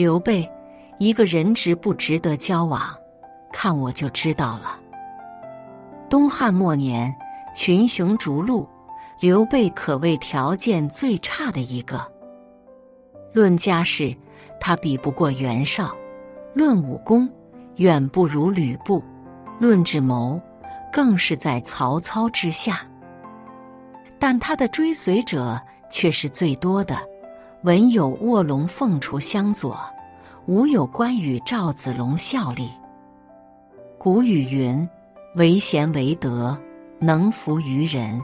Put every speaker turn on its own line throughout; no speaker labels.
刘备，一个人值不值得交往，看我就知道了。东汉末年，群雄逐鹿，刘备可谓条件最差的一个。论家世，他比不过袁绍；论武功，远不如吕布；论智谋，更是在曹操之下。但他的追随者却是最多的。文有卧龙凤雏相佐，武有关羽赵子龙效力。古语云：“唯贤为德，能服于人。”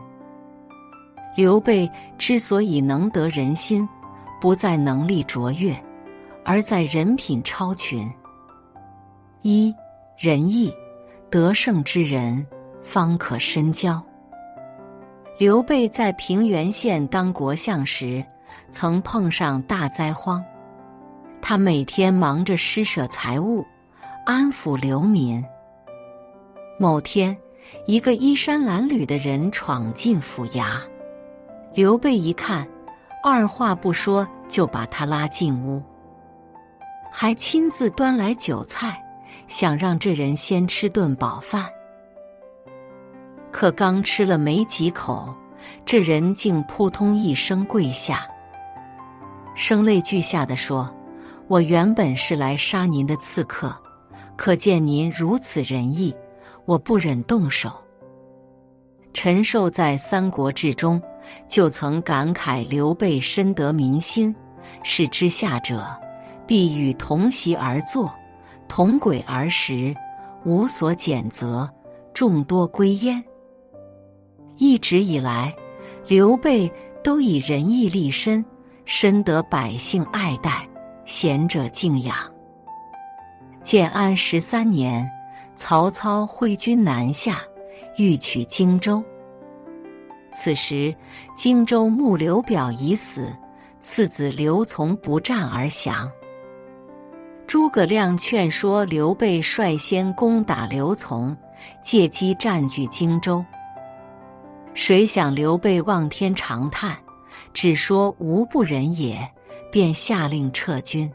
刘备之所以能得人心，不在能力卓越，而在人品超群。一仁义，得胜之人方可深交。刘备在平原县当国相时。曾碰上大灾荒，他每天忙着施舍财物，安抚流民。某天，一个衣衫褴褛的人闯进府衙，刘备一看，二话不说就把他拉进屋，还亲自端来酒菜，想让这人先吃顿饱饭。可刚吃了没几口，这人竟扑通一声跪下。声泪俱下的说：“我原本是来杀您的刺客，可见您如此仁义，我不忍动手。”陈寿在《三国志》中就曾感慨刘备深得民心，是之下者必与同席而坐，同轨而食，无所拣择，众多归焉。一直以来，刘备都以仁义立身。深得百姓爱戴，贤者敬仰。建安十三年，曹操挥军南下，欲取荆州。此时，荆州牧刘表已死，次子刘琮不战而降。诸葛亮劝说刘备率先攻打刘琮，借机占据荆州。谁想刘备望天长叹。只说无不仁也，便下令撤军。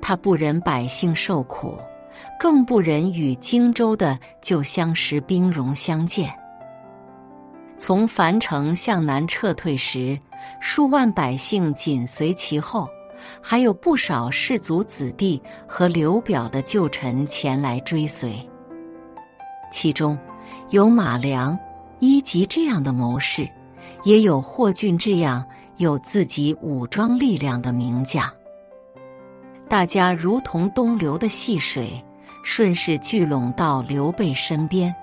他不忍百姓受苦，更不忍与荆州的旧相识兵戎相见。从樊城向南撤退时，数万百姓紧随其后，还有不少士族子弟和刘表的旧臣前来追随。其中有马良、伊吉这样的谋士。也有霍峻这样有自己武装力量的名将，大家如同东流的细水，顺势聚拢到刘备身边。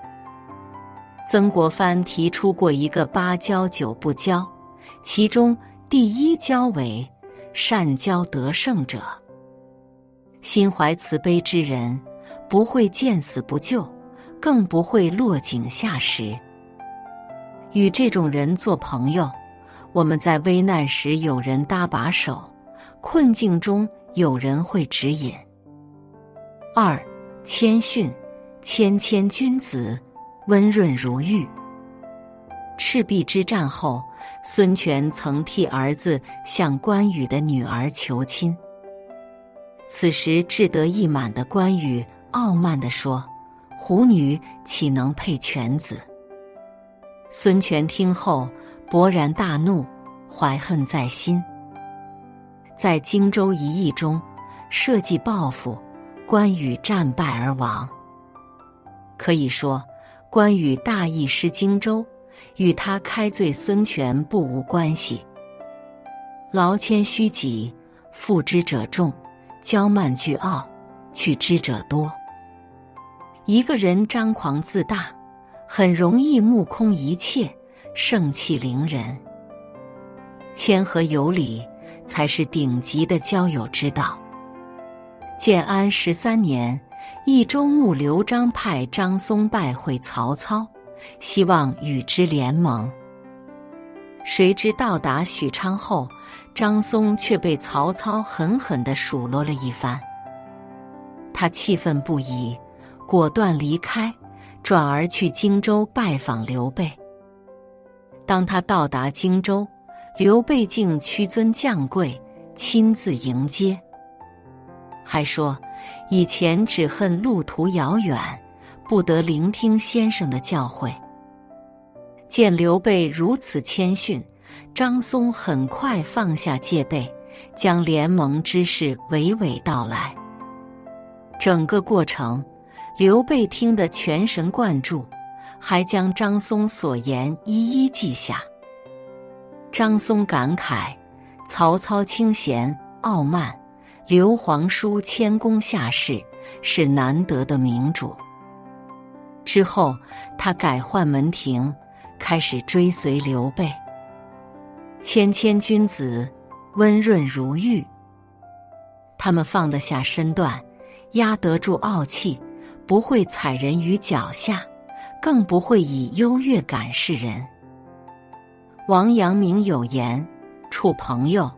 曾国藩提出过一个八交九不交，其中第一交为善交得胜者，心怀慈悲之人不会见死不救，更不会落井下石。与这种人做朋友，我们在危难时有人搭把手，困境中有人会指引。二，谦逊，谦谦君子，温润如玉。赤壁之战后，孙权曾替儿子向关羽的女儿求亲。此时志得意满的关羽傲慢地说：“虎女岂能配犬子？”孙权听后勃然大怒，怀恨在心，在荆州一役中设计报复，关羽战败而亡。可以说，关羽大意失荆州，与他开罪孙权不无关系。劳谦虚己，负之者众；骄慢倨傲，去之者多。一个人张狂自大。很容易目空一切，盛气凌人。谦和有礼才是顶级的交友之道。建安十三年，益州牧刘璋派张松拜会曹操，希望与之联盟。谁知到达许昌后，张松却被曹操狠狠的数落了一番。他气愤不已，果断离开。转而去荆州拜访刘备。当他到达荆州，刘备竟屈尊降贵，亲自迎接。还说以前只恨路途遥远，不得聆听先生的教诲。见刘备如此谦逊，张松很快放下戒备，将联盟之事娓娓道来。整个过程，刘备听得全神贯注，还将张松所言一一记下。张松感慨：曹操清闲傲慢，刘皇叔谦恭下士，是难得的明主。之后，他改换门庭。开始追随刘备，谦谦君子，温润如玉。他们放得下身段，压得住傲气，不会踩人于脚下，更不会以优越感示人。王阳明有言：“处朋友，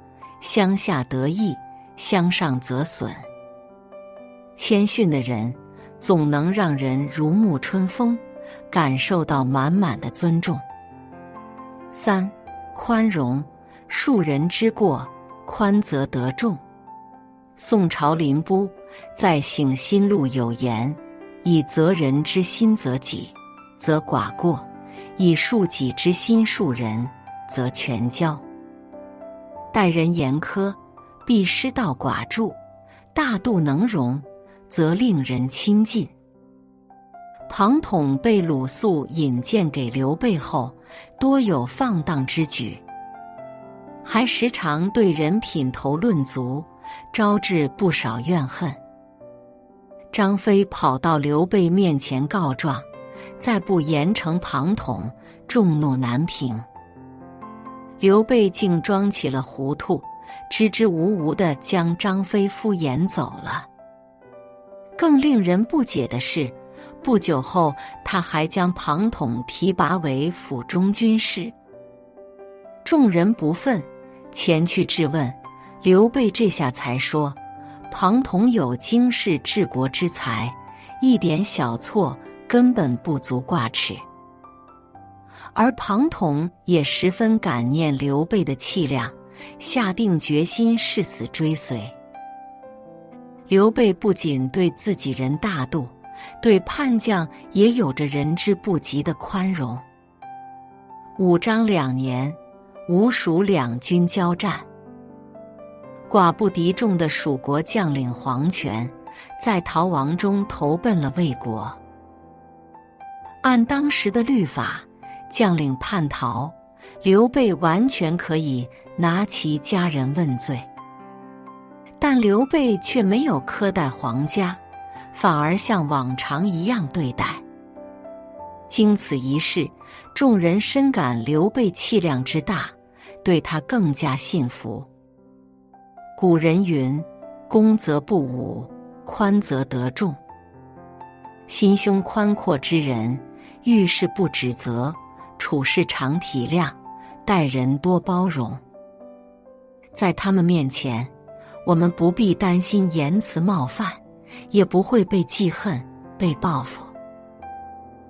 相下得意，相上则损。”谦逊的人，总能让人如沐春风。感受到满满的尊重。三，宽容，恕人之过，宽则得众。宋朝林波在《醒心录》有言：“以责人之心责己，则寡过；以恕己之心恕人，则全交。”待人严苛，必失道寡助；大度能容，则令人亲近。庞统被鲁肃引荐给刘备后，多有放荡之举，还时常对人品头论足，招致不少怨恨。张飞跑到刘备面前告状，再不严惩庞统，众怒难平。刘备竟装起了糊涂，支支吾吾的将张飞敷衍走了。更令人不解的是。不久后，他还将庞统提拔为府中军师。众人不忿，前去质问刘备。这下才说，庞统有经世治国之才，一点小错根本不足挂齿。而庞统也十分感念刘备的气量，下定决心誓死追随。刘备不仅对自己人大度。对叛将也有着人之不及的宽容。五章两年，吴蜀两军交战，寡不敌众的蜀国将领黄权，在逃亡中投奔了魏国。按当时的律法，将领叛逃，刘备完全可以拿其家人问罪，但刘备却没有苛待皇家。反而像往常一样对待。经此一事，众人深感刘备气量之大，对他更加信服。古人云：“恭则不武，宽则得众。”心胸宽阔之人，遇事不指责，处事常体谅，待人多包容。在他们面前，我们不必担心言辞冒犯。也不会被记恨、被报复。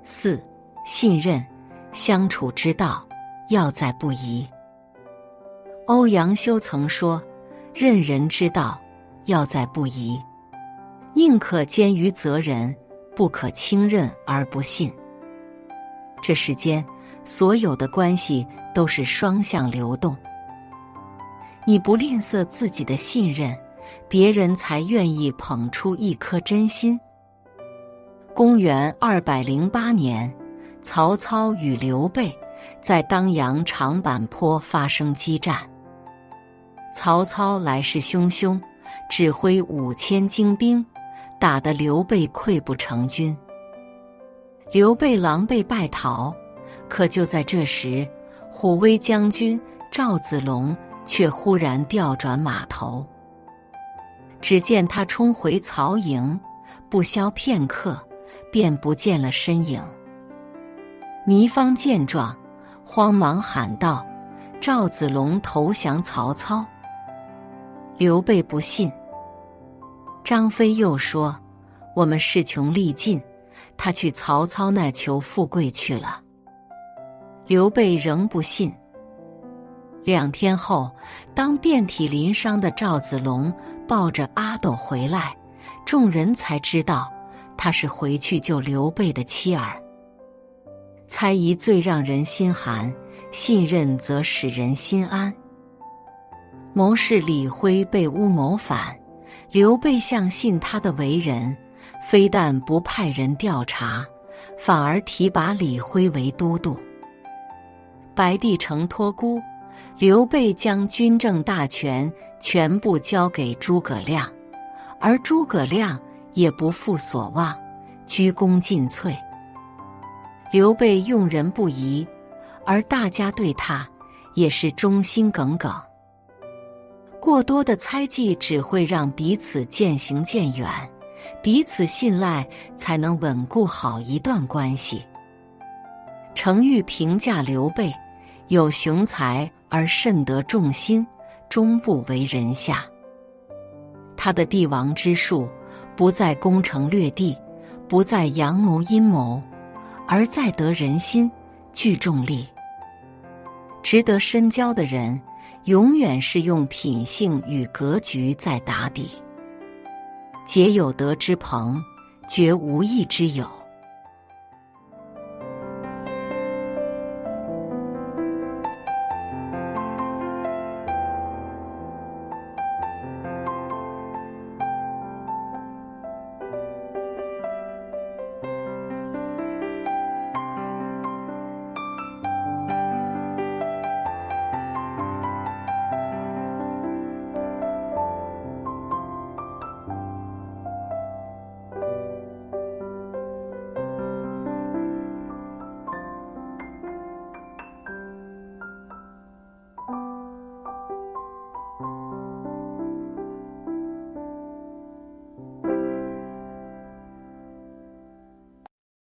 四、信任相处之道，要在不疑。欧阳修曾说：“任人之道，要在不疑。宁可坚于责人，不可轻任而不信。”这世间所有的关系都是双向流动，你不吝啬自己的信任。别人才愿意捧出一颗真心。公元二百零八年，曹操与刘备在当阳长坂坡发生激战。曹操来势汹汹，指挥五千精兵，打得刘备溃不成军。刘备狼狈败逃，可就在这时，虎威将军赵子龙却忽然调转马头。只见他冲回曹营，不消片刻，便不见了身影。糜芳见状，慌忙喊道：“赵子龙投降曹操。”刘备不信。张飞又说：“我们势穷力尽，他去曹操那求富贵去了。”刘备仍不信。两天后，当遍体鳞伤的赵子龙。抱着阿斗回来，众人才知道他是回去救刘备的妻儿。猜疑最让人心寒，信任则使人心安。谋士李辉被诬谋反，刘备相信他的为人，非但不派人调查，反而提拔李辉为都督。白帝城托孤，刘备将军政大权全部交给诸葛亮，而诸葛亮也不负所望，鞠躬尽瘁。刘备用人不疑，而大家对他也是忠心耿耿。过多的猜忌只会让彼此渐行渐远，彼此信赖才能稳固好一段关系。程昱评价刘备有雄才而甚得众心，终不为人下。他的帝王之术不在攻城略地，不在阳谋阴谋，而在得人心、聚众力。值得深交的人。永远是用品性与格局在打底，结有德之朋，绝无义之友。